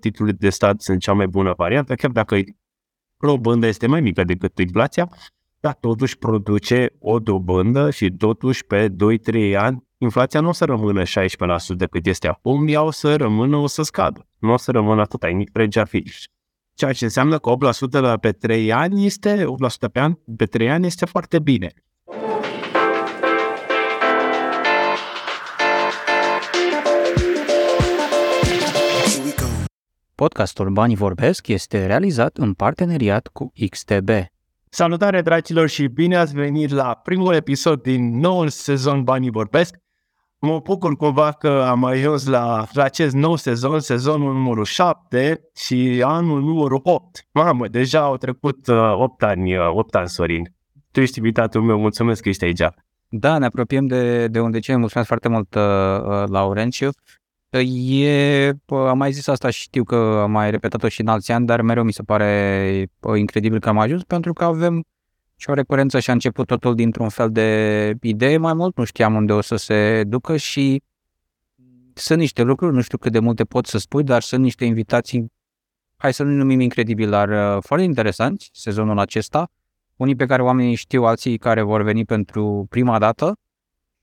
titlurile de stat sunt cea mai bună variantă, chiar dacă dobândă este mai mică decât inflația, dar totuși produce o dobândă și totuși pe 2-3 ani inflația nu o să rămână 16% cât este acum, ea o să rămână, o să scadă. Nu o să rămână atât, nimic rege ar fi. Ceea ce înseamnă că 8% la pe 3 ani este, 8% pe an, pe 3 ani este foarte bine. Podcastul Banii Vorbesc este realizat în parteneriat cu XTB. Salutare dragilor și bine ați venit la primul episod din noul sezon Banii Vorbesc. Mă bucur cumva că am ajuns la, la acest nou sezon, sezonul numărul 7 și anul numărul 8. Mamă, deja au trecut uh, 8 ani, uh, 8 ani, Sorin. Tu ești invitatul meu, mulțumesc că ești aici. Da, ne apropiem de, de unde ce mulțumesc foarte mult, uh, uh Laurențiu. E, am mai zis asta și știu că am mai repetat-o și în alți ani, dar mereu mi se pare incredibil că am ajuns pentru că avem și o recurență și a început totul dintr-un fel de idee mai mult, nu știam unde o să se ducă și sunt niște lucruri, nu știu cât de multe pot să spui, dar sunt niște invitații, hai să nu numim incredibil, dar uh, foarte interesanți sezonul acesta, unii pe care oamenii știu, alții care vor veni pentru prima dată. și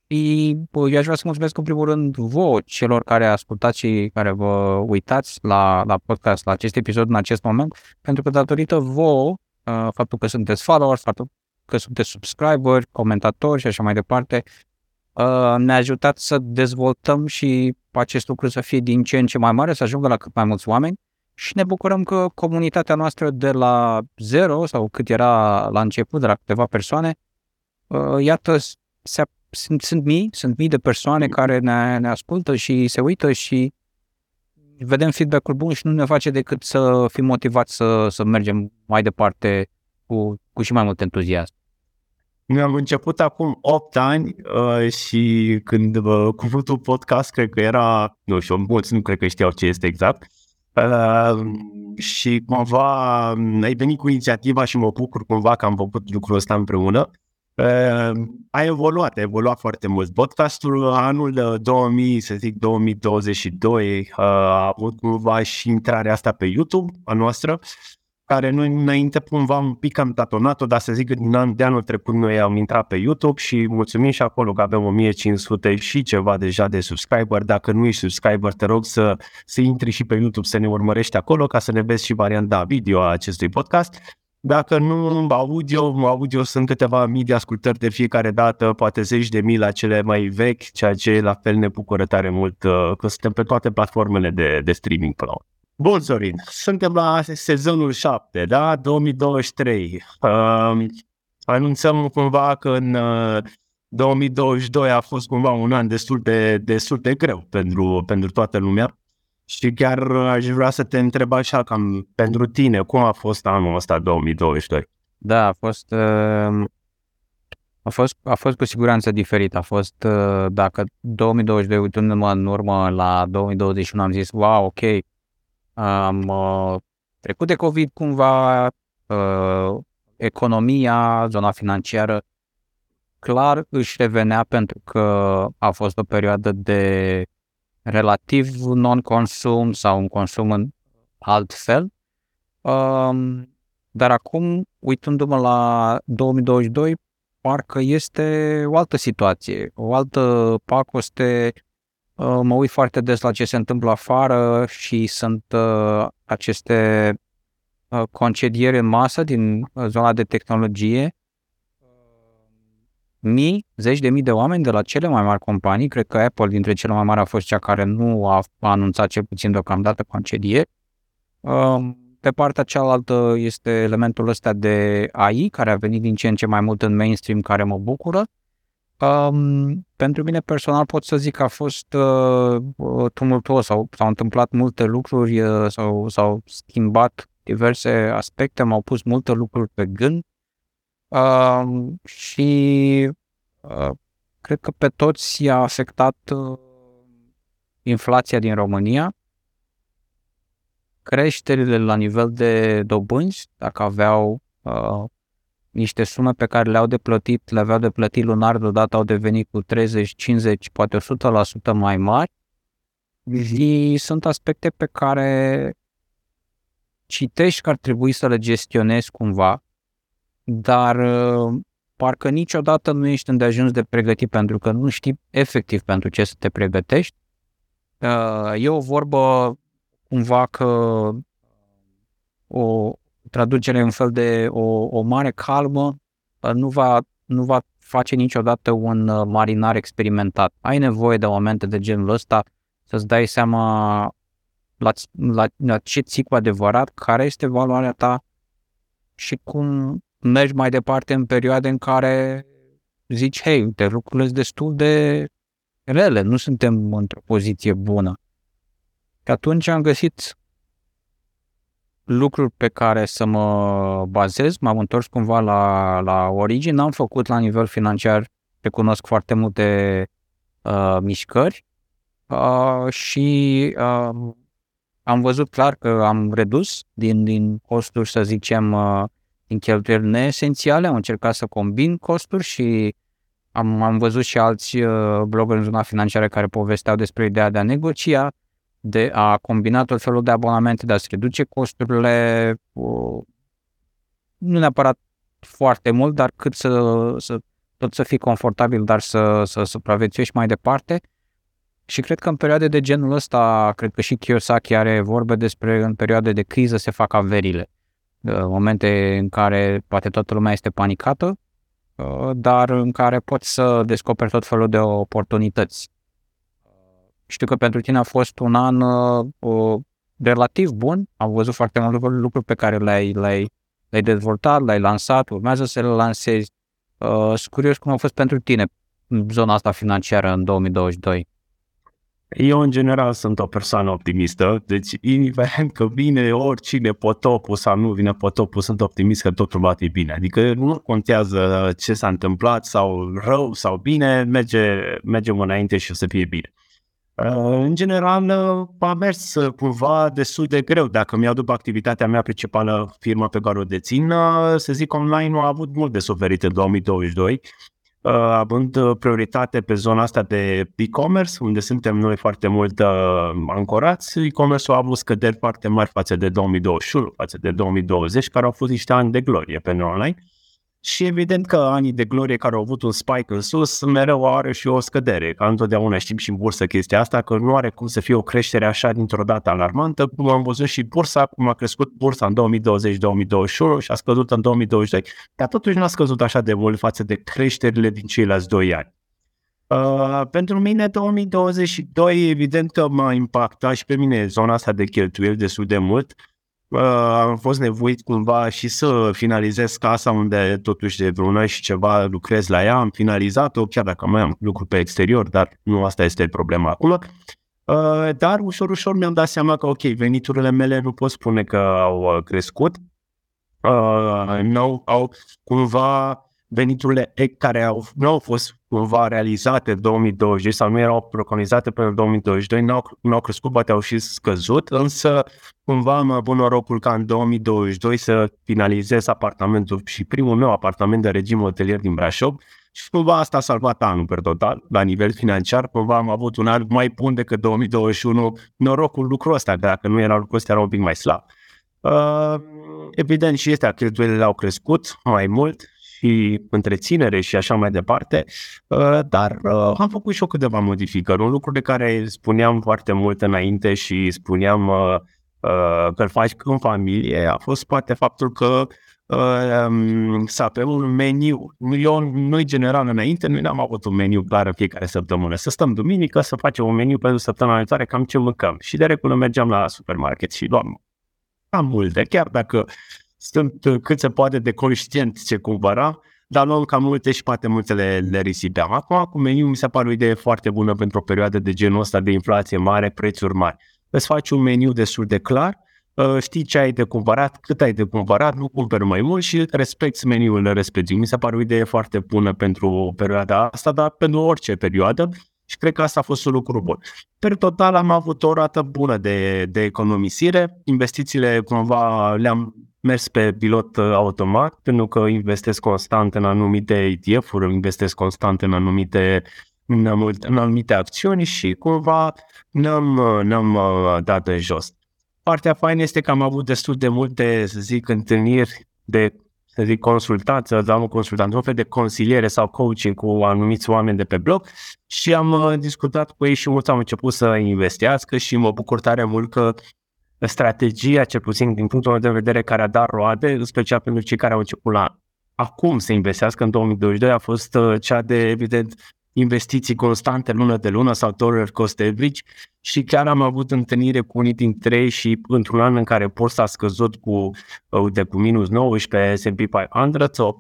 eu aș vrea să mulțumesc în primul rând vouă, celor care ascultați și care vă uitați la, la podcast, la acest episod în acest moment, pentru că datorită vouă, uh, faptul că sunteți followers, faptul că sunteți subscriberi, comentatori și așa mai departe, uh, ne-a ajutat să dezvoltăm și acest lucru să fie din ce în ce mai mare, să ajungă la cât mai mulți oameni. Și ne bucurăm că comunitatea noastră de la zero sau cât era la început, de la câteva persoane, uh, iată, se sunt, sunt mii, sunt mii de persoane care ne, ne ascultă și se uită și vedem feedback-ul bun și nu ne face decât să fim motivați să, să mergem mai departe cu, cu și mai mult entuziasm. Noi am început acum 8 ani uh, și când uh, cuvântul podcast cred că era, nu știu, mulți nu cred că știau ce este exact, uh, și cumva ai venit cu inițiativa și mă bucur cumva că am făcut lucrul ăsta împreună a evoluat, a evoluat foarte mult. Podcastul anul 2000, să zic 2022, a avut cumva și intrarea asta pe YouTube a noastră, care noi înainte cumva un pic am tatonat-o, dar să zic că din an, de anul trecut noi am intrat pe YouTube și mulțumim și acolo că avem 1500 și ceva deja de subscriber. Dacă nu ești subscriber, te rog să, să intri și pe YouTube să ne urmărești acolo ca să ne vezi și varianta video a acestui podcast dacă nu audio, audio sunt câteva mii de ascultări de fiecare dată, poate zeci de mii la cele mai vechi, ceea ce la fel ne bucură tare mult uh, că suntem pe toate platformele de, de streaming până Bun, Sorin, suntem la sezonul 7, da? 2023. Uh, anunțăm cumva că în uh, 2022 a fost cumva un an destul de, destul de greu pentru, pentru toată lumea. Și chiar aș vrea să te întreb așa, cam pentru tine, cum a fost anul ăsta 2022? Da, a fost, uh, a fost, a fost cu siguranță diferit. A fost, uh, dacă 2022, uitându-mă în urmă la 2021, am zis, wow, ok, am uh, trecut de COVID cumva, economia, zona financiară, clar își revenea pentru că a fost o perioadă de relativ non-consum sau un consum în alt fel. Um, dar acum, uitându-mă la 2022, parcă este o altă situație, o altă pacoste. Uh, mă uit foarte des la ce se întâmplă afară și sunt uh, aceste uh, concedieri în masă din uh, zona de tehnologie mii, zeci de mii de oameni de la cele mai mari companii, cred că Apple dintre cele mai mari a fost cea care nu a anunțat cel puțin deocamdată concedieri. Um, pe partea cealaltă este elementul ăsta de AI, care a venit din ce în ce mai mult în mainstream, care mă bucură. Um, pentru mine personal pot să zic că a fost uh, tumultuos, sau s-au întâmplat multe lucruri, uh, sau, s-au schimbat diverse aspecte, m-au pus multe lucruri pe gând Uh, și uh, cred că pe toți i-a afectat uh, inflația din România, creșterile la nivel de dobânzi, dacă aveau uh, niște sume pe care le-au de plătit, le aveau de plătit lunar, deodată au devenit cu 30, 50, poate 100% mai mari. Și sunt aspecte pe care citești că ar trebui să le gestionezi cumva, dar uh, parcă niciodată nu ești îndeajuns de pregătit pentru că nu știi efectiv pentru ce să te pregătești. Uh, e o vorbă cumva că o traducere în fel de o, o mare calmă uh, nu va, nu va face niciodată un marinar experimentat. Ai nevoie de momente de genul ăsta să-ți dai seama la, la, la ce ții cu adevărat, care este valoarea ta și cum mergi mai departe în perioade în care zici, hei, uite, lucrurile sunt destul de rele, nu suntem într-o poziție bună. Că atunci am găsit lucruri pe care să mă bazez, m-am întors cumva la, la origine, am făcut la nivel financiar, recunosc foarte multe uh, mișcări uh, și uh, am văzut clar că am redus din, din costuri, să zicem, uh, din cheltuieli neesențiale, am încercat să combin costuri și am, am văzut și alți uh, blogări în zona financiară care povesteau despre ideea de a negocia, de a combina tot felul de abonamente, de a-ți reduce costurile, uh, nu neapărat foarte mult, dar cât să, să tot să fii confortabil, dar să, să supraviețuiești mai departe. Și cred că în perioade de genul ăsta, cred că și Kiyosaki are vorbe despre în perioade de criză se fac averile. Uh, momente în care poate toată lumea este panicată, uh, dar în care poți să descoperi tot felul de oportunități. Știu că pentru tine a fost un an uh, relativ bun, am văzut foarte multe lucruri pe care le-ai, le-ai, le-ai dezvoltat, le-ai lansat, urmează să le lansezi. Uh, sunt curios cum a fost pentru tine zona asta financiară în 2022. Eu, în general, sunt o persoană optimistă, deci, indiferent că vine oricine potopul sau nu vine potopul, sunt optimist că totul va fi bine. Adică nu contează ce s-a întâmplat sau rău sau bine, merge, mergem înainte și o să fie bine. Uh, în general, uh, a mers uh, cumva destul de greu. Dacă mi-au după activitatea mea principală, firma pe care o dețin, să zic, online a avut mult de suferit în 2022 Uh, având uh, prioritate pe zona asta de e-commerce, unde suntem noi foarte mult uh, ancorați, e-commerce-ul a avut scăderi foarte mari față de 2021, față de 2020, care au fost niște ani de glorie pe online. Și evident că anii de glorie care au avut un spike în sus, mereu are și o scădere. Ca întotdeauna știm și în bursă chestia asta, că nu are cum să fie o creștere așa dintr-o dată alarmantă, cum am văzut și bursa, cum a crescut bursa în 2020-2021 și a scăzut în 2022. Dar totuși nu a scăzut așa de mult față de creșterile din ceilalți doi ani. Uh, pentru mine 2022 evident că m-a impactat și pe mine zona asta de cheltuieli destul de mult. Uh, am fost nevoit cumva și să finalizez casa unde totuși de vreun și ceva lucrez la ea, am finalizat-o, chiar dacă mai am lucruri pe exterior, dar nu asta este problema acum. Uh, dar ușor, ușor mi-am dat seama că, ok, veniturile mele nu pot spune că au uh, crescut, uh, nu au cumva veniturile care au, nu au fost cumva realizate în 2020 sau nu erau preconizate până în 2022, nu au, nu au crescut, poate au și scăzut, însă cumva am avut norocul ca în 2022 să finalizez apartamentul și primul meu apartament de regim hotelier din Brașov și cumva asta a salvat anul per total, la nivel financiar, cumva am avut un an mai bun decât 2021, norocul lucrul ăsta, dacă nu era lucrul ăsta era un pic mai slab. Uh, evident și este cheltuielile au crescut mai mult și întreținere și așa mai departe, uh, dar uh, am făcut și eu câteva modificări. Un lucru de care spuneam foarte mult înainte și spuneam uh, că îl faci în familie a fost poate faptul că um, să avem un meniu. Eu, noi general înainte, noi n-am avut un meniu clar în fiecare săptămână. Să stăm duminică, să facem un meniu pentru săptămâna viitoare, cam ce mâncăm. Și de regulă mergeam la supermarket și luam cam multe, chiar dacă sunt uh, cât se poate de conștient ce cumpăra, dar luăm cam multe și poate multe le, le risipeam. Acum, cu meniu mi se pare o idee foarte bună pentru o perioadă de genul ăsta de inflație mare, prețuri mari. Îți faci un meniu destul de clar, uh, știi ce ai de cumpărat, cât ai de cumpărat, nu cumperi mai mult și respecti meniul respectiv. Mi se pare o idee foarte bună pentru perioada asta, dar pentru orice perioadă și cred că asta a fost un lucru bun. Per total am avut o rată bună de, de economisire, investițiile cumva le-am mers pe pilot uh, automat, pentru că investesc constant în anumite ETF-uri, investesc constant în anumite, în anumite acțiuni și cumva ne-am, uh, ne-am uh, dat de jos. partea faină este că am avut destul de multe, să zic, întâlniri de să zic, consultanță, dar nu consultant, un fel de consiliere sau coaching cu anumiți oameni de pe blog și am uh, discutat cu ei și mulți au început să investească și mă bucur tare mult că strategia, cel puțin din punctul meu de vedere, care a dat roade, în special pentru cei care au început la acum să investească în 2022, a fost uh, cea de, evident, investiții constante lună de lună sau dollar cost average. Și chiar am avut întâlnire cu unii dintre ei și într-un an în care s a scăzut cu, uite, cu minus 19 S&P 500 sau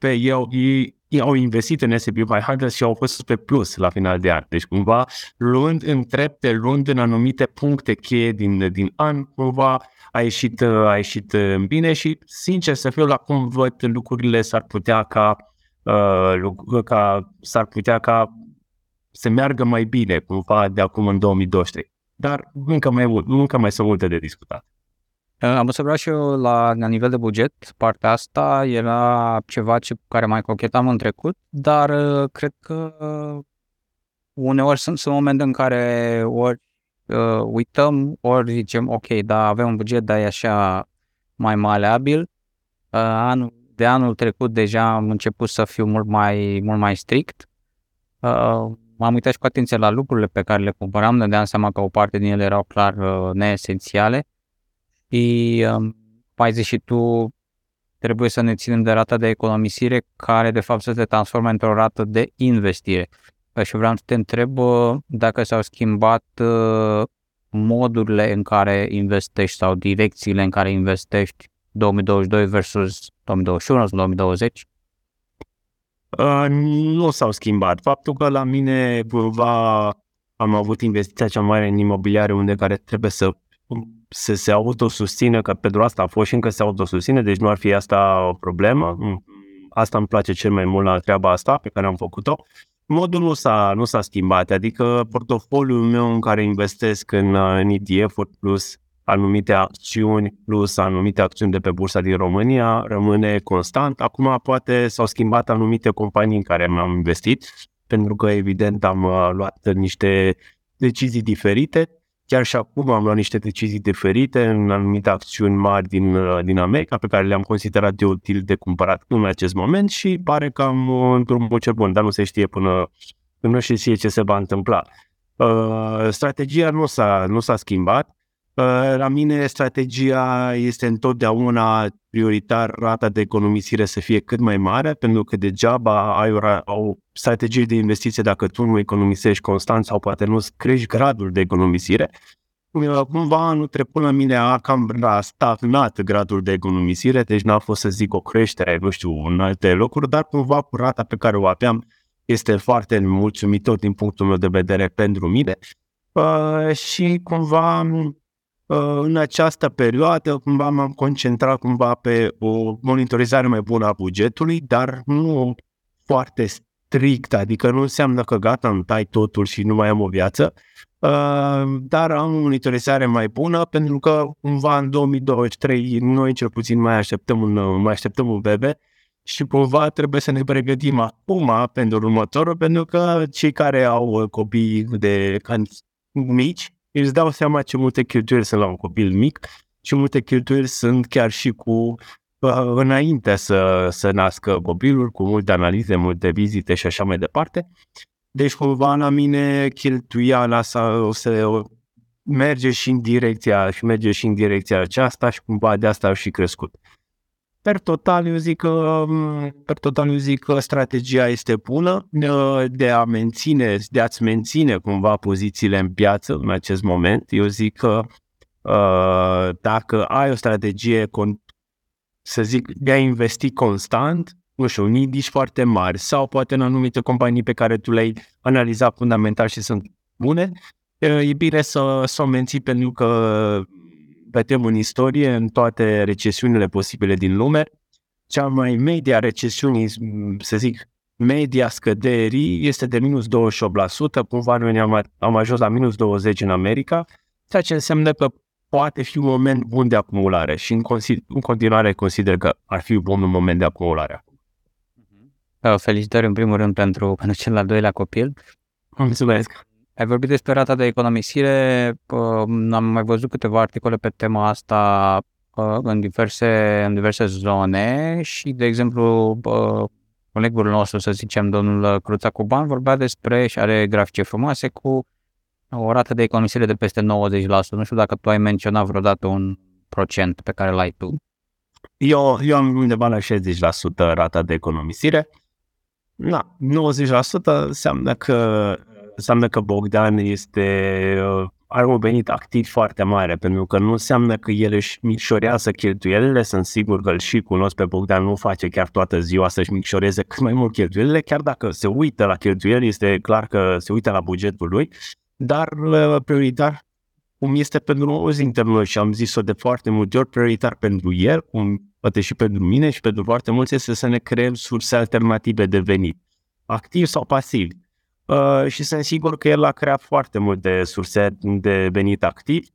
18-19, ei, ei, ei au investit în S&P 500 și au fost pe plus la final de an. Deci cumva luând în trepte, luând în anumite puncte cheie din, din an, cumva a ieșit, a ieșit bine și sincer să fiu la cum văd lucrurile s-ar putea ca uh, ca s-ar putea ca să meargă mai bine cumva de acum în 2023. Dar încă mai, încă mai sunt multe de discutat. Uh, am observat și eu la, la nivel de buget, partea asta era ceva ce, care mai cochetam în trecut, dar uh, cred că uh, uneori sunt, sunt momente în care ori uh, uităm, ori zicem, ok, da, avem un buget, dar e așa mai maleabil. Uh, anul de anul trecut deja am început să fiu mult mai, mult mai strict. Uh, m-am uitat și cu atenție la lucrurile pe care le cumpăram, ne deam seama că o parte din ele erau clar uh, neesențiale. Și, uh, mai zis și tu, trebuie să ne ținem de rata de economisire care de fapt să se transforme într-o rată de investire. Uh, și vreau să te întreb uh, dacă s-au schimbat uh, modurile în care investești sau direcțiile în care investești 2022 versus 2021 sau 2020? Uh, nu s-au schimbat. Faptul că la mine cumva am avut investiția cea mare în imobiliare unde care trebuie să, să se autosustină, că pentru asta a fost și încă se autosusține, deci nu ar fi asta o problemă. Mm, asta îmi place cel mai mult la treaba asta pe care am făcut-o. Modul nu s-a, nu s-a schimbat, adică portofoliul meu în care investesc în, în ETF-uri plus anumite acțiuni plus anumite acțiuni de pe bursa din România rămâne constant. Acum poate s-au schimbat anumite companii în care m-am investit, pentru că evident am uh, luat niște decizii diferite. Chiar și acum am luat niște decizii diferite în anumite acțiuni mari din, uh, din America pe care le-am considerat de util de cumpărat în acest moment și pare că am uh, într-un cel bun, dar nu se știe până, până și știe ce se va întâmpla. Uh, strategia nu s-a, nu s-a schimbat. La mine strategia este întotdeauna prioritar rata de economisire să fie cât mai mare, pentru că degeaba ai o, o strategie de investiție dacă tu nu economisești constant sau poate nu crești gradul de economisire. Cumva anul trecut la mine a cam stagnat gradul de economisire, deci n-a fost să zic o creștere, nu știu, în alte locuri, dar cumva cu rata pe care o aveam este foarte mulțumitor din punctul meu de vedere pentru mine. Uh, și cumva Uh, în această perioadă cumva m-am concentrat cumva pe o monitorizare mai bună a bugetului, dar nu foarte strict, adică nu înseamnă că gata, îmi tai totul și nu mai am o viață, uh, dar am o monitorizare mai bună pentru că cumva în 2023 noi cel puțin mai așteptăm un, mai așteptăm un bebe și cumva trebuie să ne pregătim acum pentru următorul, pentru că cei care au copii de mici îți dau seama ce multe cheltuieli sunt la un copil mic și multe cheltuieli sunt chiar și cu uh, înainte să, să nască copilul, cu multe analize, multe vizite și așa mai departe. Deci cumva la mine cheltuiala o să merge și în direcția și merge și în direcția aceasta și cumva de asta au și crescut. Per total, eu zic că, per total, eu zic că strategia este bună de a menține, de a-ți menține cumva pozițiile în piață în acest moment. Eu zic că uh, dacă ai o strategie, să zic, de a investi constant, nu știu, în indici foarte mari sau poate în anumite companii pe care tu le-ai analizat fundamental și sunt bune, e bine să, să o menții pentru că vedem în istorie, în toate recesiunile posibile din lume, cea mai media recesiunii, să zic, media scăderii este de minus 28%, cumva noi am, am ajuns la minus 20% în America, ceea ce înseamnă că poate fi un moment bun de acumulare și în, în continuare consider că ar fi un bun moment de acumulare. Felicitări în primul rând pentru, pentru cel al doilea copil. Mulțumesc! Ai vorbit despre rata de economisire, am mai văzut câteva articole pe tema asta în diverse, în diverse zone și, de exemplu, colegul nostru, să zicem, domnul Cruța Cuban, vorbea despre și are grafice frumoase cu o rată de economisire de peste 90%. Nu știu dacă tu ai menționat vreodată un procent pe care l-ai tu. Eu, eu am undeva la 60% rata de economisire. Na, 90% înseamnă că, înseamnă că Bogdan este, are un venit activ foarte mare, pentru că nu înseamnă că el își micșorează cheltuielile, sunt sigur că îl și cunosc pe Bogdan, nu face chiar toată ziua să-și micșoreze cât mai mult cheltuielile, chiar dacă se uită la cheltuieli, este clar că se uită la bugetul lui, dar prioritar cum este pentru mulți dintre noi și am zis-o de foarte multe ori, prioritar pentru el, cum poate și pentru mine și pentru foarte mulți, este să ne creăm surse alternative de venit, activ sau pasiv. Uh, și sunt sigur că el a creat foarte multe surse de venit activ,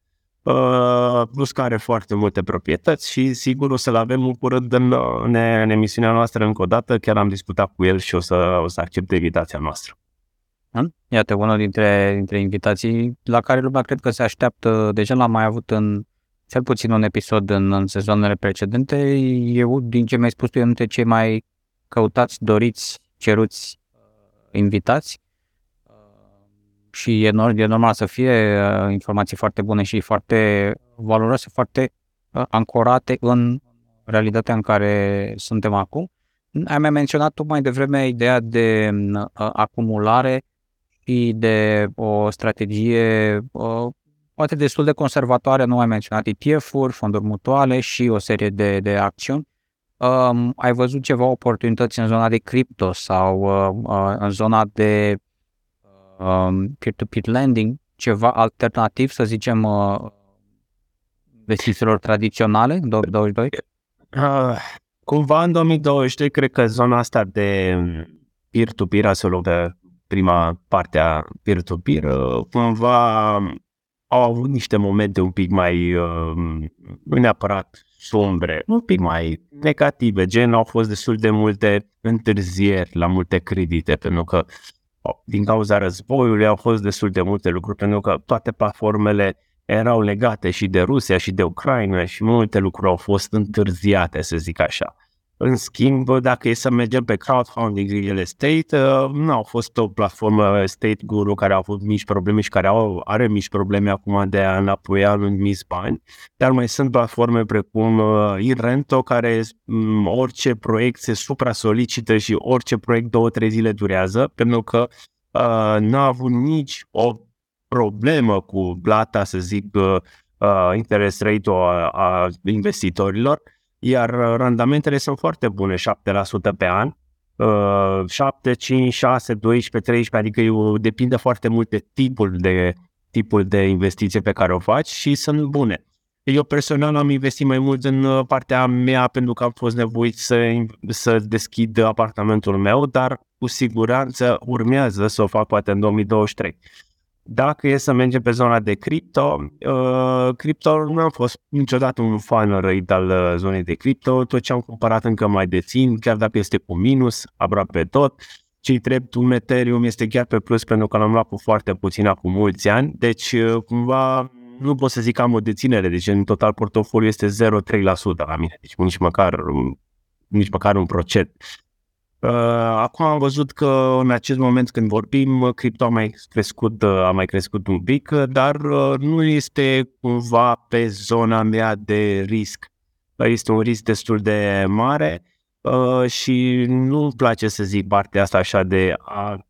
uh, plus că are foarte multe proprietăți și sigur o să-l avem în curând în, în, în emisiunea noastră încă o dată, chiar am discutat cu el și o să, o să accepte invitația noastră. Iată, unul dintre, dintre invitații la care lumea cred că se așteaptă, deja l-am mai avut în cel puțin un episod în, în sezoanele precedente. Eu, din ce mi-ai spus tu, e dintre cei mai căutați, doriți, ceruți uh, invitați uh, și e, nor- e normal să fie uh, informații foarte bune și foarte valoroase, foarte uh, ancorate în realitatea în care suntem acum. Ai mai menționat tu mai devreme ideea de uh, acumulare și de o strategie uh, poate destul de conservatoare, nu ai menționat ETF-uri, fonduri mutuale și o serie de, de acțiuni. Um, ai văzut ceva oportunități în zona de cripto sau uh, uh, în zona de um, peer-to-peer lending, ceva alternativ, să zicem, uh, investițiilor tradiționale în 2022? Uh, cumva în 2022 cred că zona asta de peer-to-peer, absolut prima parte a peer-to-peer, uh, cumva au avut niște momente un pic mai, uh, nu neapărat sombre, un pic mai negative, gen au fost destul de multe întârzieri la multe credite, pentru că din cauza războiului au fost destul de multe lucruri, pentru că toate platformele erau legate și de Rusia și de Ucraina și multe lucruri au fost întârziate, să zic așa. În schimb, dacă e să mergem pe crowdfunding real estate, uh, nu au fost o platformă State Guru care a avut mici probleme și care au, are mici probleme acum de a înapoia anumiți bani, dar mai sunt platforme precum uh, Irento care um, orice proiect se supra-solicită și orice proiect două-trei zile durează, pentru că uh, n-a avut nici o problemă cu plata, să zic, uh, uh interest rate-ul a, a investitorilor iar uh, randamentele sunt foarte bune, 7% pe an, 7, 5, 6, 12, 13, adică eu, depinde foarte mult de tipul de, tipul de investiție pe care o faci și sunt bune. Eu personal am investit mai mult în uh, partea mea pentru că am fost nevoit să, să deschid apartamentul meu, dar cu siguranță urmează să o fac poate în 2023. Dacă e să mergem pe zona de cripto, uh, cripto nu am fost niciodată un fan răit al uh, zonei de cripto, tot ce am cumpărat încă mai dețin, chiar dacă este cu minus, aproape tot. Cei drept, un Ethereum este chiar pe plus pentru că l-am luat cu foarte puțin acum mulți ani, deci uh, cumva nu pot să zic că am o deținere, deci în total portofoliu este 0,3% la mine, deci nici măcar, nici măcar un procent. Uh, acum am văzut că în acest moment când vorbim, cripto a mai crescut, uh, a mai crescut un pic, dar uh, nu este cumva pe zona mea de risc. Este un risc destul de mare și nu îmi place să zic partea asta așa de a,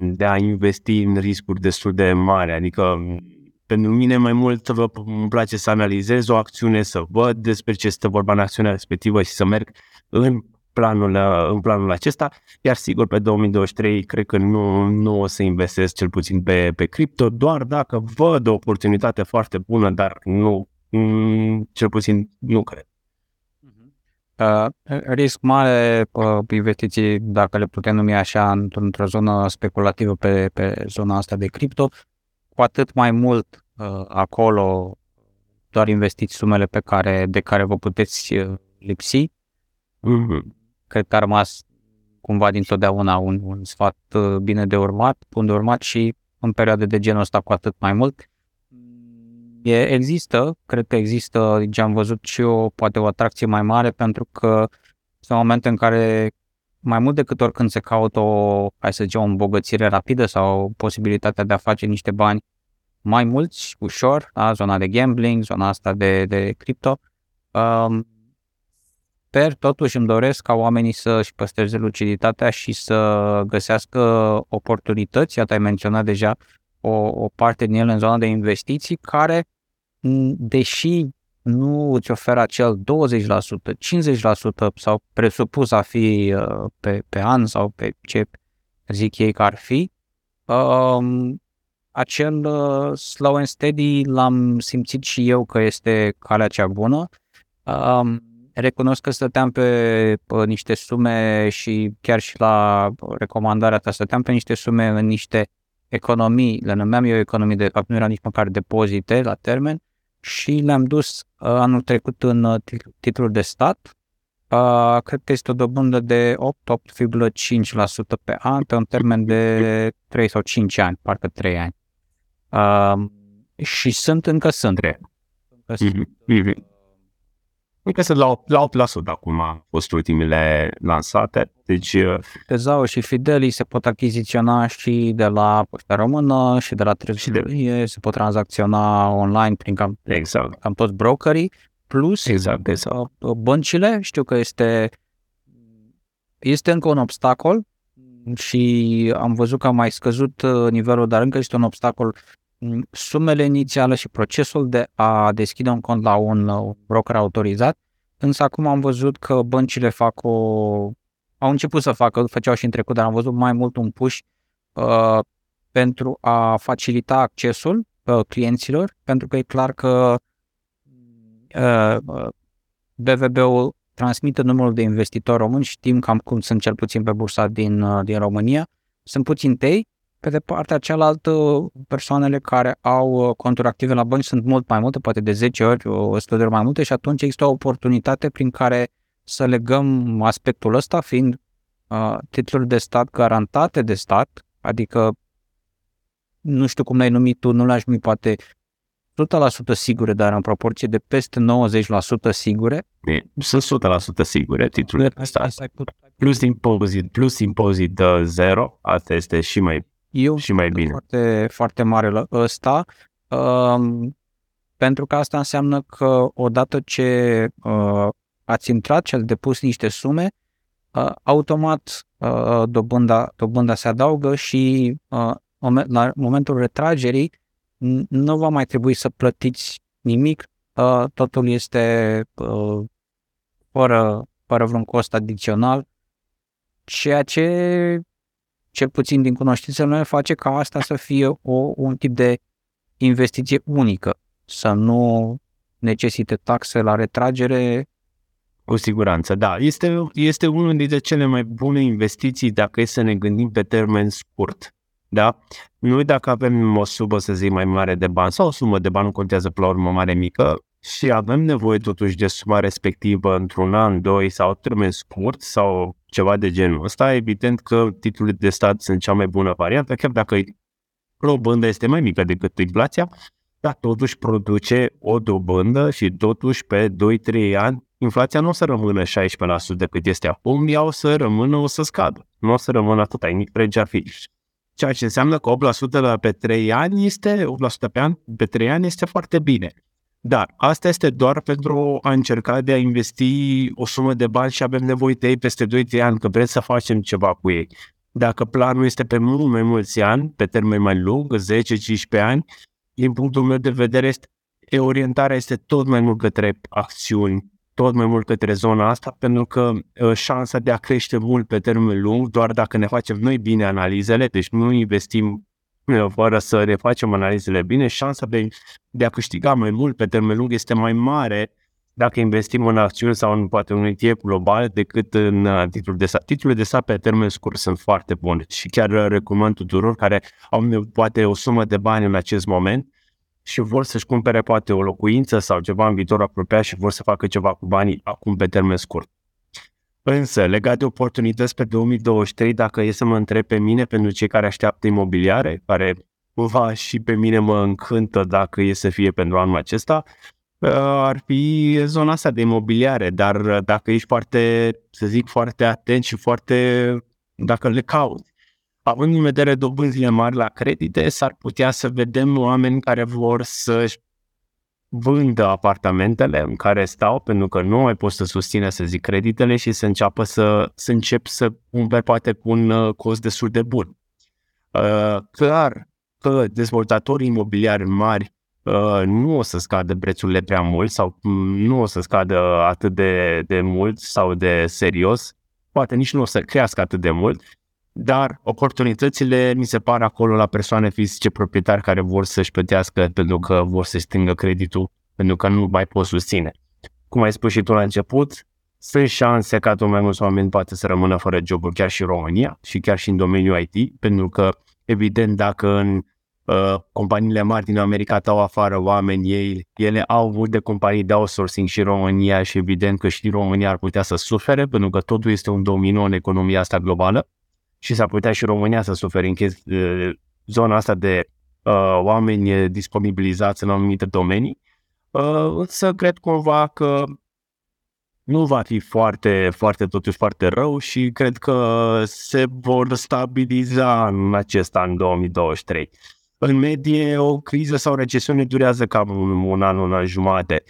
de a investi în riscuri destul de mari. Adică pentru mine mai mult îmi place să analizez o acțiune, să văd despre ce este vorba în acțiunea respectivă și să merg în planul, în planul acesta, iar sigur pe 2023 cred că nu, nu o să investesc cel puțin pe, pe cripto, doar dacă văd o oportunitate foarte bună, dar nu, mm, cel puțin nu cred. Uh, risc mare, uh, investiții, dacă le putem numi așa, într-o zonă speculativă pe, pe zona asta de cripto, cu atât mai mult uh, acolo doar investiți sumele pe care, de care vă puteți uh, lipsi. Mm-hmm cred că a rămas cumva dintotdeauna un, un sfat uh, bine de urmat, bun de urmat și în perioade de genul ăsta cu atât mai mult. E, există, cred că există, ce am văzut și eu, poate o atracție mai mare pentru că sunt momente în care mai mult decât oricând se caută o, hai să zicem, o îmbogățire rapidă sau posibilitatea de a face niște bani mai mulți, ușor, da? zona de gambling, zona asta de, de cripto. Um, sper, totuși îmi doresc ca oamenii să-și păstreze luciditatea și să găsească oportunități, iată ai menționat deja o, o parte din ele în zona de investiții, care, deși nu îți oferă acel 20%, 50% sau presupus a fi uh, pe, pe an sau pe ce zic ei că ar fi, um, acel uh, slow and steady l-am simțit și eu că este calea cea bună. Um, recunosc că stăteam pe, pe niște sume și chiar și la recomandarea ta stăteam pe niște sume în niște economii, le numeam eu economii, de fapt nu era nici măcar depozite la termen și le-am dus uh, anul trecut în uh, titluri de stat. Uh, cred că este o dobândă de 8-8,5% pe an pe un termen de 3 sau 5 ani, parcă 3 ani. Uh, și sunt încă sunt. Încă sunt. Mm-hmm. Încă sunt la, la 8% acum au fost ultimile lansate. Deci, Tezau și Fideli se pot achiziționa și de la Poșta Română și de la trezorerie, se pot tranzacționa online prin cam, exact. cam toți brokerii, plus exact, exact. băncile, știu că este este încă un obstacol și am văzut că a mai scăzut nivelul, dar încă este un obstacol sumele inițiale și procesul de a deschide un cont la un broker autorizat, însă acum am văzut că băncile fac o... au început să facă, făceau și în trecut, dar am văzut mai mult un push uh, pentru a facilita accesul uh, clienților, pentru că e clar că uh, BVB-ul transmite numărul de investitori români, știm cam cum sunt cel puțin pe bursa din, uh, din România, sunt puțin tei, pe de partea cealaltă, persoanele care au uh, conturi active la bănci sunt mult mai multe, poate de 10 ori, 100 de ori mai multe și atunci există o oportunitate prin care să legăm aspectul ăsta, fiind uh, titluri de stat garantate de stat, adică nu știu cum l-ai numit tu, nu l-aș numi poate 100% sigure, dar în proporție de peste 90% sigure. Sunt 100% sigure titlurile de stat. Plus impozit, plus impozit uh, zero, asta este și mai eu și mai bine. Foarte, foarte mare la ăsta, um, pentru că asta înseamnă că odată ce uh, ați intrat și ați depus niște sume, uh, automat uh, dobânda, dobânda se adaugă și uh, la momentul retragerii nu va mai trebui să plătiți nimic, uh, totul este uh, fără, fără vreun cost adițional, ceea ce cel puțin din cunoștințele mele, face ca asta să fie o, un tip de investiție unică, să nu necesite taxe la retragere. Cu siguranță, da. Este, este unul dintre cele mai bune investiții dacă e să ne gândim pe termen scurt. Da? Noi dacă avem o sumă, să zic, mai mare de bani sau o sumă de bani, nu contează pe la urmă mare mică, și avem nevoie totuși de suma respectivă într-un an, doi sau termen scurt sau ceva de genul ăsta, evident că titlurile de stat sunt cea mai bună variantă, chiar dacă dobândă este mai mică decât inflația, dar totuși produce o dobândă și totuși pe 2-3 ani inflația nu o să rămână 16% cât este acum, ea o să rămână, o să scadă. Nu o să rămână atât, nimic ce ar fi. Ceea ce înseamnă că 8% la pe 3 ani este, 8% pe an, pe 3 ani este foarte bine. Dar asta este doar pentru a încerca de a investi o sumă de bani și avem nevoie de ei peste 2-3 ani, că vrem să facem ceva cu ei. Dacă planul este pe mult mai mulți ani, pe termen mai lung, 10-15 ani, din punctul meu de vedere, este, orientarea este tot mai mult către acțiuni, tot mai mult către zona asta, pentru că uh, șansa de a crește mult pe termen lung, doar dacă ne facem noi bine analizele, deci nu investim fără să ne facem analizele bine, șansa de, de a câștiga mai mult pe termen lung este mai mare dacă investim în acțiuni sau în poate un ETF global decât în uh, titluri de stat. Titlurile de stat pe termen scurt sunt foarte bune și chiar recomand tuturor care au poate o sumă de bani în acest moment și vor să-și cumpere poate o locuință sau ceva în viitor apropiat și vor să facă ceva cu banii acum pe termen scurt. Însă, legat de oportunități pe 2023, dacă e să mă întreb pe mine, pentru cei care așteaptă imobiliare, care cumva și pe mine mă încântă dacă e să fie pentru anul acesta, uh, ar fi zona asta de imobiliare, dar dacă ești foarte, să zic, foarte atent și foarte, dacă le cauți, având în vedere dobânzile mari la credite, s-ar putea să vedem oameni care vor să-și vândă apartamentele în care stau pentru că nu mai pot să susține, să zic, creditele și să înceapă să, să încep să cumpere poate cu un uh, cost destul de bun. Uh, clar că dezvoltatorii imobiliari mari uh, nu o să scadă prețurile prea mult sau mm, nu o să scadă atât de, de mult sau de serios, poate nici nu o să crească atât de mult, dar oportunitățile mi se par acolo la persoane fizice proprietari care vor să-și plătească pentru că vor să stingă creditul, pentru că nu mai pot susține. Cum ai spus și tu la început, sunt șanse ca tot mai mulți oameni poate să rămână fără joburi chiar și în România și chiar și în domeniul IT, pentru că, evident, dacă în uh, companiile mari din America dau afară oameni, ei, ele au avut de companii de outsourcing și România și evident că și România ar putea să sufere, pentru că totul este un domino în economia asta globală și s-ar putea și România să suferi în chesti, zona asta de uh, oameni disponibilizați în anumite domenii, uh, însă cred cumva că nu va fi foarte, foarte, totuși foarte rău și cred că se vor stabiliza în acest an 2023. În medie, o criză sau o recesiune durează cam un, un an, un an jumate.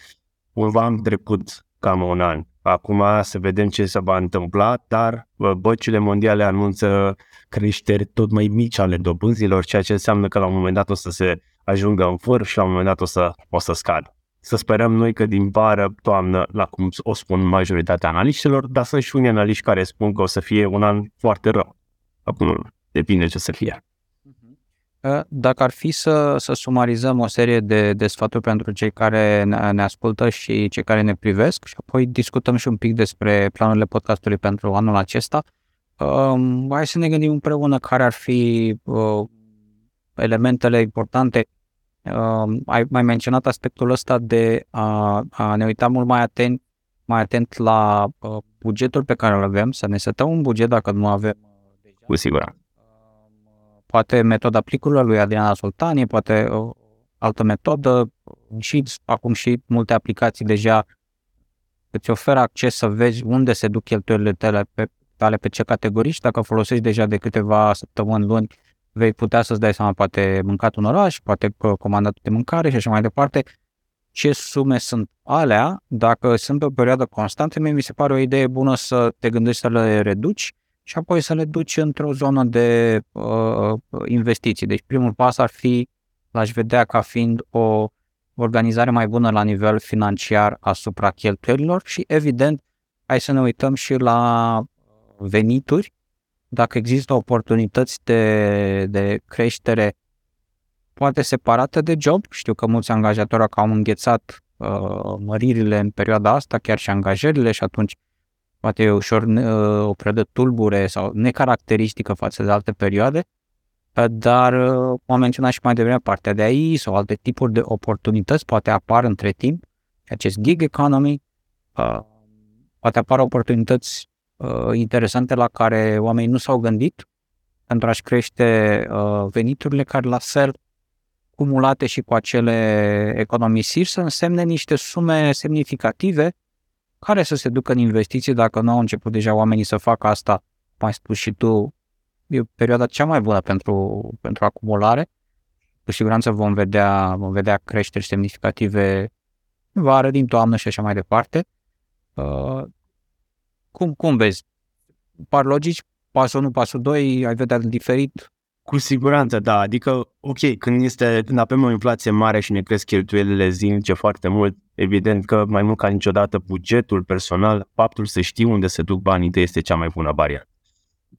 Cumva am trecut cam un an. Acum să vedem ce se va întâmpla, dar băcile mondiale anunță creșteri tot mai mici ale dobânzilor, ceea ce înseamnă că la un moment dat o să se ajungă în vârf și la un moment dat o să, o să scadă. Să sperăm noi că din vară, toamnă, la cum o spun majoritatea analiștilor, dar sunt și unii analiști care spun că o să fie un an foarte rău. Acum depinde ce să fie. Ă, dacă ar fi să, să sumarizăm o serie de, de sfaturi pentru cei care ne, ne ascultă și cei care ne privesc și apoi discutăm și un pic despre planurile podcastului pentru anul acesta, um, hai să ne gândim împreună care ar fi uh, elementele importante. Uh, ai mai menționat aspectul ăsta de a, a ne uita mult mai atent, mai atent la uh, bugetul pe care îl avem, să ne setăm un buget dacă nu avem deja. Cu siguranță poate metoda plicurilor lui Adriana Soltani, poate o altă metodă. Și acum și multe aplicații deja îți oferă acces să vezi unde se duc cheltuielile tale pe, tale pe ce categorii și dacă folosești deja de câteva săptămâni, luni, vei putea să-ți dai seama, poate mâncat un oraș, poate comandat de mâncare și așa mai departe, ce sume sunt alea, dacă sunt pe o perioadă constantă, mie mi se pare o idee bună să te gândești să le reduci și apoi să le duci într-o zonă de uh, investiții. Deci primul pas ar fi, l-aș vedea ca fiind o organizare mai bună la nivel financiar asupra cheltuielilor și evident hai să ne uităm și la venituri, dacă există oportunități de, de creștere poate separate de job. Știu că mulți angajatori au înghețat uh, măririle în perioada asta, chiar și angajările și atunci poate e ușor uh, o perioadă tulbure sau necaracteristică față de alte perioade, uh, dar uh, am menționat și mai devreme partea de aici sau alte tipuri de oportunități poate apar între timp, acest gig economy, poate apar oportunități interesante la care oamenii nu s-au gândit pentru a-și crește veniturile care la fel cumulate și cu acele economisiri să însemne niște sume semnificative care să se ducă în investiții dacă nu au început deja oamenii să facă asta, mai spus și tu, e perioada cea mai bună pentru, pentru acumulare. Cu siguranță vom vedea, vom vedea creșteri semnificative vară, din toamnă și așa mai departe. Uh, cum, cum vezi? Par logici? Pasul 1, pasul 2, ai vedea diferit? Cu siguranță, da. Adică, ok, când, este, când avem o inflație mare și ne cresc cheltuielile zilnice foarte mult, evident că mai mult ca niciodată bugetul personal, faptul să știi unde se duc banii tăi este cea mai bună variantă.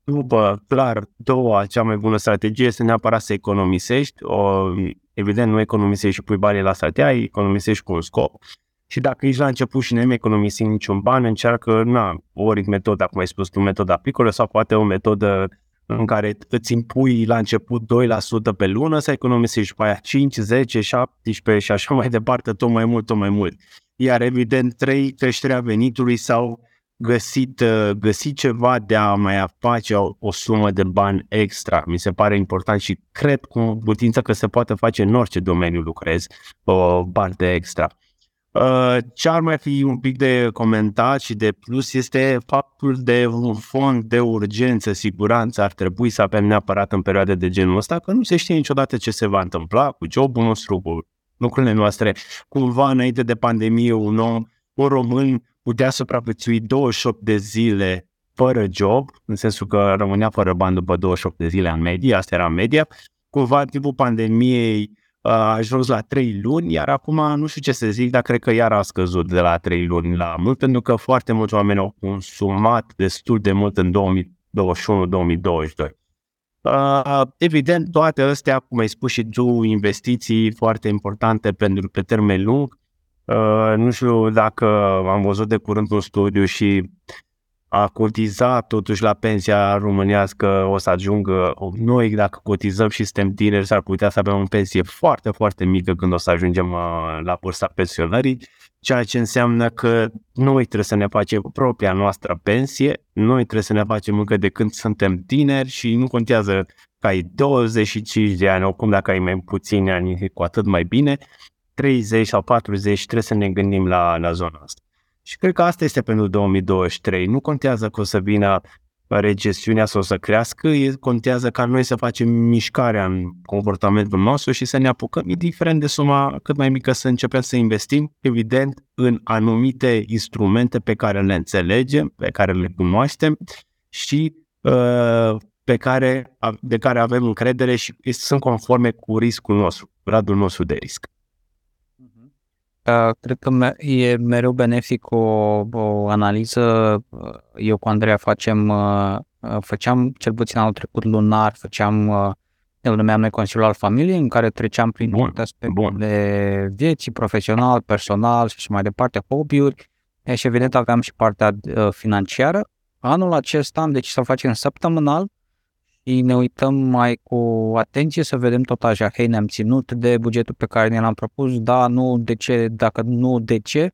După, clar, doua, cea mai bună strategie este neapărat să economisești. O, evident, nu economisești și pui banii la satea, economisești cu un scop. Și dacă ești la început și nu economisi niciun ban, încearcă, na, ori metoda, cum ai spus tu, metoda picolă sau poate o metodă în care îți impui la început 2% pe lună să economisești după aia 5, 10, 17 și așa mai departe, tot mai mult, tot mai mult. Iar evident, 3, creșterea venitului sau găsit, uh, găsit ceva de a mai face o, o sumă de bani extra. Mi se pare important și cred cu putință că se poate face în orice domeniu lucrez o parte extra. Uh, ce ar mai fi un pic de comentat și de plus este faptul de un fond de urgență, siguranță ar trebui să avem neapărat în perioade de genul ăsta, că nu se știe niciodată ce se va întâmpla cu jobul nostru, cu lucrurile noastre. Cumva înainte de pandemie un om, un român putea supraviețui 28 de zile fără job, în sensul că rămânea fără bani după 28 de zile în medie, asta era media. Cumva în timpul pandemiei a ajuns la 3 luni, iar acum nu știu ce să zic, dar cred că iar a scăzut de la 3 luni la mult, pentru că foarte mulți oameni au consumat destul de mult în 2021-2022. Uh, evident, toate astea, cum ai spus și tu, investiții foarte importante pentru pe termen lung. Uh, nu știu dacă am văzut de curând un studiu și a cotizat totuși la pensia românească o să ajungă, noi dacă cotizăm și suntem tineri s-ar putea să avem o pensie foarte, foarte mică când o să ajungem uh, la vârsta pensionării, ceea ce înseamnă că noi trebuie să ne facem propria noastră pensie, noi trebuie să ne facem încă de când suntem tineri și nu contează că ai 25 de ani, oricum dacă ai mai puțini ani, cu atât mai bine, 30 sau 40 trebuie să ne gândim la, la zona asta. Și cred că asta este pentru 2023. Nu contează că o să vină recesiunea sau să crească, contează ca noi să facem mișcarea în comportamentul nostru și să ne apucăm, indiferent de suma cât mai mică, să începem să investim, evident, în anumite instrumente pe care le înțelegem, pe care le cunoaștem și uh, pe care, de care avem încredere și sunt conforme cu riscul nostru, gradul nostru de risc. Cred că e mereu benefic o, o analiză. Eu cu Andreea facem, uh, făceam cel puțin anul trecut lunar, făceam, uh, îl numeam noi Consiliul al Familiei, în care treceam prin multe aspecte de vieții, profesional, personal și așa mai departe, hobby-uri. Și evident aveam și partea uh, financiară. Anul acesta am decis să-l facem săptămânal, și ne uităm mai cu atenție să vedem tot așa, hei, ne-am ținut de bugetul pe care ne l-am propus, da, nu, de ce, dacă nu, de ce.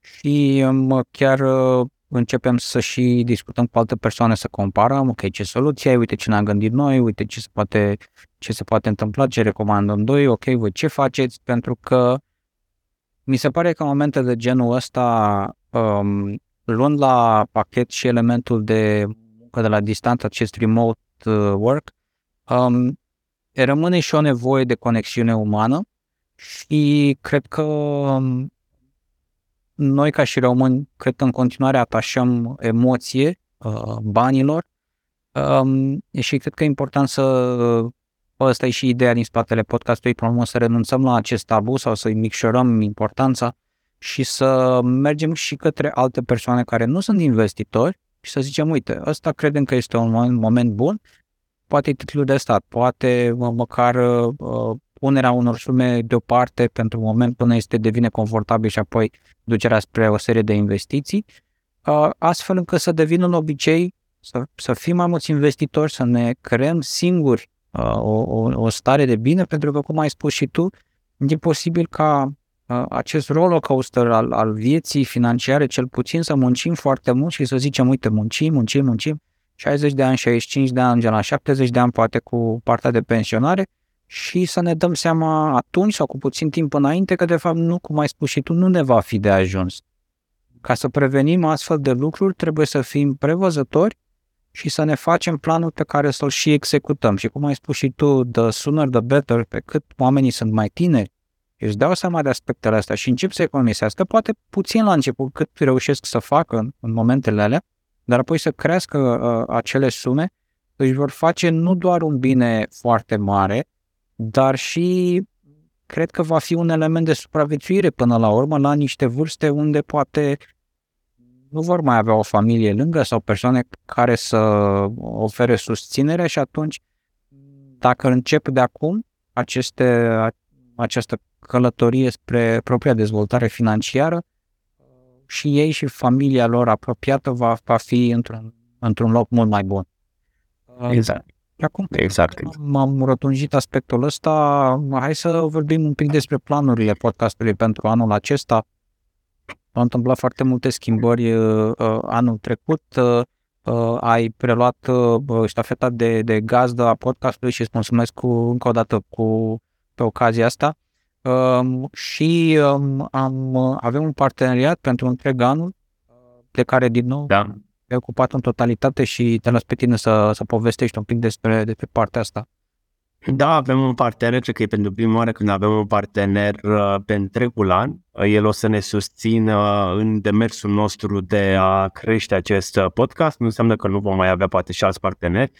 Și um, chiar uh, începem să și discutăm cu alte persoane, să comparăm, ok, ce soluție ai, uite ce ne-am gândit noi, uite ce se poate, ce se poate întâmpla, ce recomandăm doi, ok, voi ce faceți, pentru că mi se pare că în momente de genul ăsta, um, luând la pachet și elementul de muncă de la distanță, acest remote Uh, work, um, rămâne și o nevoie de conexiune umană și cred că um, noi ca și români, cred că în continuare atașăm emoție uh, banilor um, și cred că e important să Asta e și ideea din spatele podcastului, problemă să renunțăm la acest tabu sau să-i micșorăm importanța și să mergem și către alte persoane care nu sunt investitori și să zicem, uite, ăsta credem că este un moment bun, poate titlul de stat, poate mă, măcar uh, punerea unor sume deoparte pentru moment până este devine confortabil și apoi ducerea spre o serie de investiții, uh, astfel încât să devină un obicei să, să fim mai mulți investitori, să ne creăm singuri uh, o, o, o stare de bine, pentru că, cum ai spus și tu, e posibil ca acest roller coaster al, al vieții financiare, cel puțin să muncim foarte mult și să zicem, uite, muncim, muncim, muncim, 60 de ani, 65 de ani, la 70 de ani, poate cu partea de pensionare și să ne dăm seama atunci sau cu puțin timp înainte că, de fapt, nu, cum ai spus și tu, nu ne va fi de ajuns. Ca să prevenim astfel de lucruri, trebuie să fim prevăzători și să ne facem planul pe care să-l și executăm. Și cum ai spus și tu, the sooner the better, pe cât oamenii sunt mai tineri, își dau seama de aspectele astea și încep să economisească, poate puțin la început, cât reușesc să facă în, în momentele alea, dar apoi să crească uh, acele sume, își vor face nu doar un bine foarte mare, dar și cred că va fi un element de supraviețuire până la urmă la niște vârste unde poate nu vor mai avea o familie lângă sau persoane care să ofere susținere și atunci dacă încep de acum aceste, această călătorie spre propria dezvoltare financiară, și ei și familia lor apropiată va, va fi într-un, într-un loc mult mai bun. Exact. Și acum exact. m-am rotunjit aspectul ăsta, hai să vorbim un pic despre planurile podcastului pentru anul acesta. s-au întâmplat foarte multe schimbări uh, uh, anul trecut. Uh, uh, ai preluat uh, ștafeta de, de gazdă a podcastului și îți mulțumesc cu, încă o dată cu, pe ocazia asta. Uh, și um, am, avem un parteneriat pentru întreg anul, de care din nou da. e ocupat în totalitate și te las pe tine să, să povestești un pic despre, despre partea asta. Da, avem un partener, cred că e pentru prima oară când avem un partener uh, pe întregul an. Uh, el o să ne susțină în demersul nostru de a crește acest uh, podcast. Nu înseamnă că nu vom mai avea poate și alți parteneri,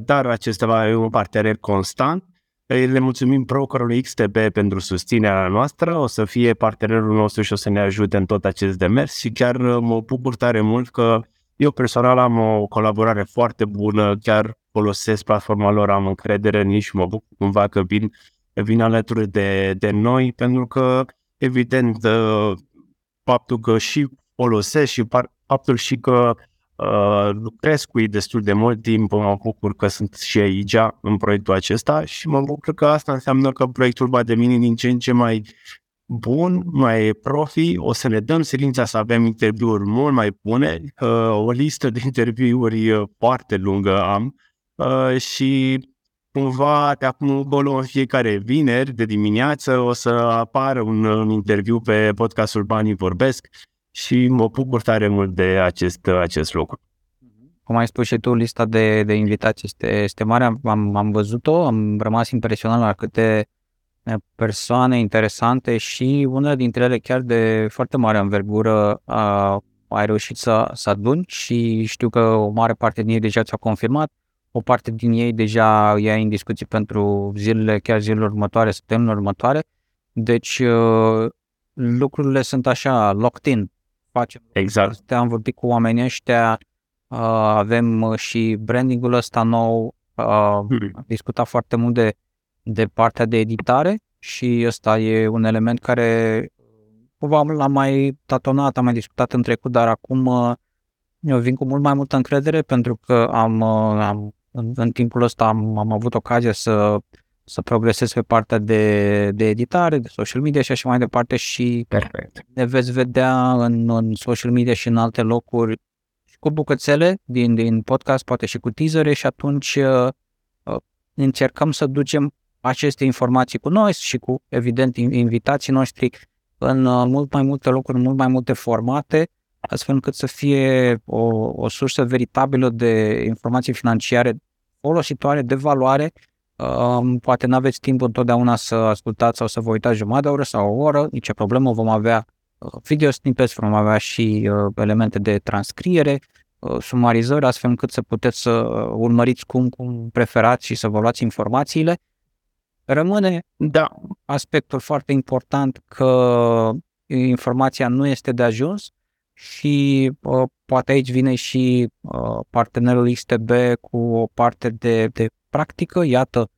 dar acesta va fi un partener constant. Le mulțumim brokerului XTB pentru susținerea noastră, o să fie partenerul nostru și o să ne ajute în tot acest demers și chiar mă bucur tare mult că eu personal am o colaborare foarte bună, chiar folosesc platforma lor, am încredere în ei și mă bucur cumva că vin, vin alături de, de noi, pentru că, evident, uh, faptul că și folosesc și faptul și că uh, lucrez cu ei destul de mult timp, mă bucur că sunt și aici în proiectul acesta și mă bucur că asta înseamnă că proiectul va deveni din ce în ce mai bun, mai profi, o să ne dăm silința să avem interviuri mult mai bune, uh, o listă de interviuri uh, foarte lungă am. Uh, și cumva de acum încolo în fiecare vineri de dimineață o să apară un, un interviu pe podcastul Banii Vorbesc și mă bucur tare mult de acest, acest lucru. Cum ai spus și tu, lista de, de invitații este, este mare, am, am văzut-o, am rămas impresionat la câte persoane interesante și una dintre ele chiar de foarte mare învergură a, ai reușit să, să aduni și știu că o mare parte din ei deja ți-a confirmat, o parte din ei deja e în discuții pentru zilele, chiar zilele următoare, săptămânile următoare, deci uh, lucrurile sunt așa, locked in. Facem exact. Am vorbit cu oamenii ăștia, uh, avem și brandingul ăsta nou, uh, hmm. am discutat foarte mult de de partea de editare și ăsta e un element care l-am mai tatonat, am mai discutat în trecut, dar acum eu vin cu mult mai multă încredere pentru că am, am în, în timpul ăsta am, am avut ocazia să, să progresez pe partea de, de editare, de social media și așa mai departe și Perfect. ne veți vedea în, în social media și în alte locuri cu bucățele din, din podcast, poate și cu teasere și atunci uh, încercăm să ducem aceste informații cu noi și cu, evident, invitații noștri în uh, mult mai multe locuri, în mult mai multe formate, astfel încât să fie o, o sursă veritabilă de informații financiare folositoare, de valoare. Um, poate nu aveți timp întotdeauna să ascultați sau să vă uitați jumătate de oră sau o oră, nicio problemă, vom avea uh, video snippets, vom avea și uh, elemente de transcriere, sumarizări, astfel încât să puteți să urmăriți cum, cum preferați și să vă luați informațiile. Rămâne, da, aspectul foarte important că informația nu este de ajuns și uh, poate aici vine și uh, partenerul XTB cu o parte de, de practică. Iată,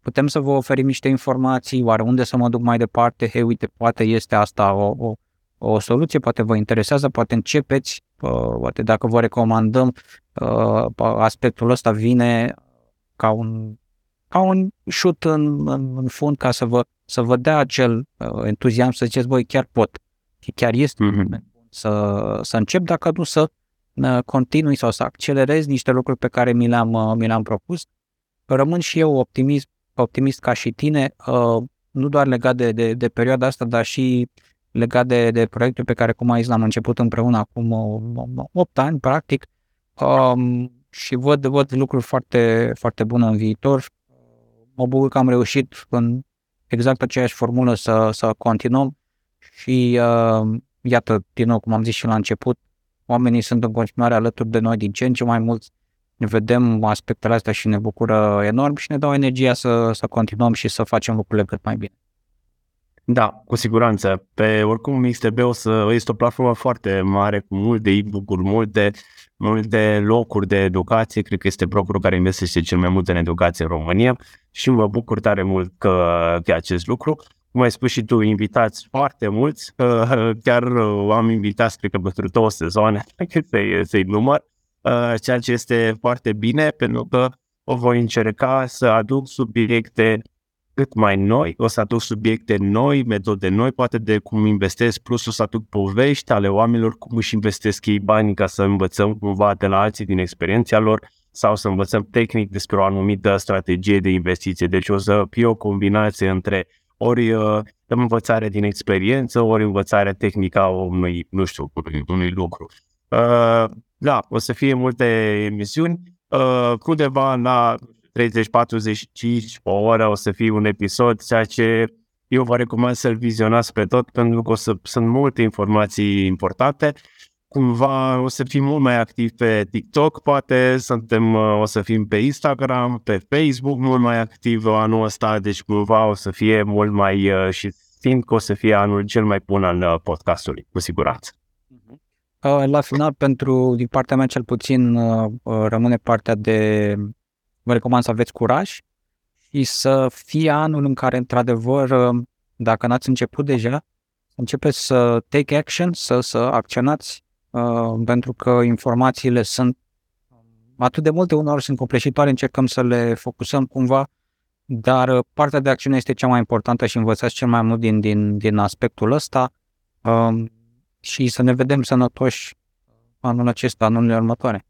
putem să vă oferim niște informații, oare unde să mă duc mai departe, hei, uite, poate este asta o, o, o soluție, poate vă interesează, poate începeți, uh, poate dacă vă recomandăm, uh, aspectul ăsta vine ca un ca un șut în, în, în fund ca să vă, să vă dea acel uh, entuziasm să ziceți, voi chiar pot, chiar este mm-hmm. să, să încep, dacă nu să uh, continui sau să accelerez niște lucruri pe care mi le-am, uh, mi le-am propus. Rămân și eu optimist, optimist ca și tine, uh, nu doar legat de, de, de perioada asta, dar și legat de, de proiectul pe care, cum ai zis, l-am început împreună acum 8 ani, practic, um, și văd, văd lucruri foarte, foarte bune în viitor. Mă bucur că am reușit în exact aceeași formulă să, să continuăm. Și uh, iată, din nou, cum am zis și la început, oamenii sunt în continuare alături de noi din ce în ce mai mulți, ne vedem aspectele astea și ne bucură enorm și ne dau energia să, să continuăm și să facem lucrurile cât mai bine. Da, cu siguranță. Pe oricum MixTB o să este o platformă foarte mare cu multe e-book-uri, multe, multe locuri de educație. Cred că este brokerul care investește cel mai mult în educație în România și mă bucur tare mult că, că acest lucru. Cum ai spus și tu, invitați foarte mulți, chiar am invitat, cred că pentru două sezoane, să-i, să-i număr, ceea ce este foarte bine pentru că o voi încerca să aduc subiecte cât mai noi, o să aduc subiecte noi, metode noi, poate de cum investesc, plus o să aduc povești ale oamenilor, cum își investesc ei banii ca să învățăm cumva de la alții din experiența lor sau să învățăm tehnic despre o anumită strategie de investiție. Deci o să fie o combinație între ori uh, învățare din experiență, ori învățare tehnică a unui, nu știu, unui, unui lucru. Uh, da, o să fie multe emisiuni, uh, undeva la 30, 45 o oră o să fie un episod, ceea ce eu vă recomand să-l vizionați pe tot, pentru că o să, sunt multe informații importante. Cumva o să fim mult mai activi pe TikTok, poate suntem, uh, o să fim pe Instagram, pe Facebook mult mai activ anul ăsta, deci cumva o să fie mult mai uh, și simt că o să fie anul cel mai bun al uh, podcastului, cu siguranță. La final, pentru din partea mea cel puțin, rămâne partea de vă recomand să aveți curaj și să fie anul în care, într-adevăr, dacă n-ați început deja, începeți să take action, să, să acționați, uh, pentru că informațiile sunt atât de multe, uneori sunt copleșitoare, încercăm să le focusăm cumva, dar uh, partea de acțiune este cea mai importantă și învățați cel mai mult din, din, din aspectul ăsta. Uh, și să ne vedem sănătoși anul acesta, anul următoare.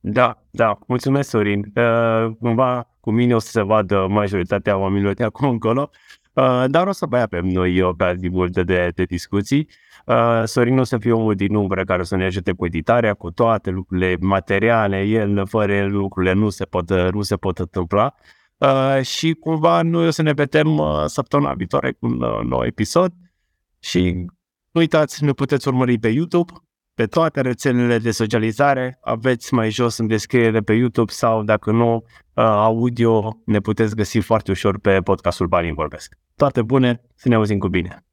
Da, da, mulțumesc, Sorin. Uh, cumva cu mine o să se vadă majoritatea oamenilor de acum încolo, uh, dar o să mai avem noi ocazii multe de, de discuții. Uh, Sorin o să fie omul din umbră care o să ne ajute cu editarea, cu toate lucrurile materiale, el, fără el, lucrurile nu se pot, nu se pot întâmpla. Uh, și cumva noi o să ne vedem uh, săptămâna viitoare cu un uh, nou episod și nu uitați, ne puteți urmări pe YouTube, pe toate rețelele de socializare. Aveți mai jos în descriere pe YouTube sau, dacă nu, uh, audio, ne puteți găsi foarte ușor pe podcastul Banii Vorbesc. Toate bune, să ne auzim cu bine!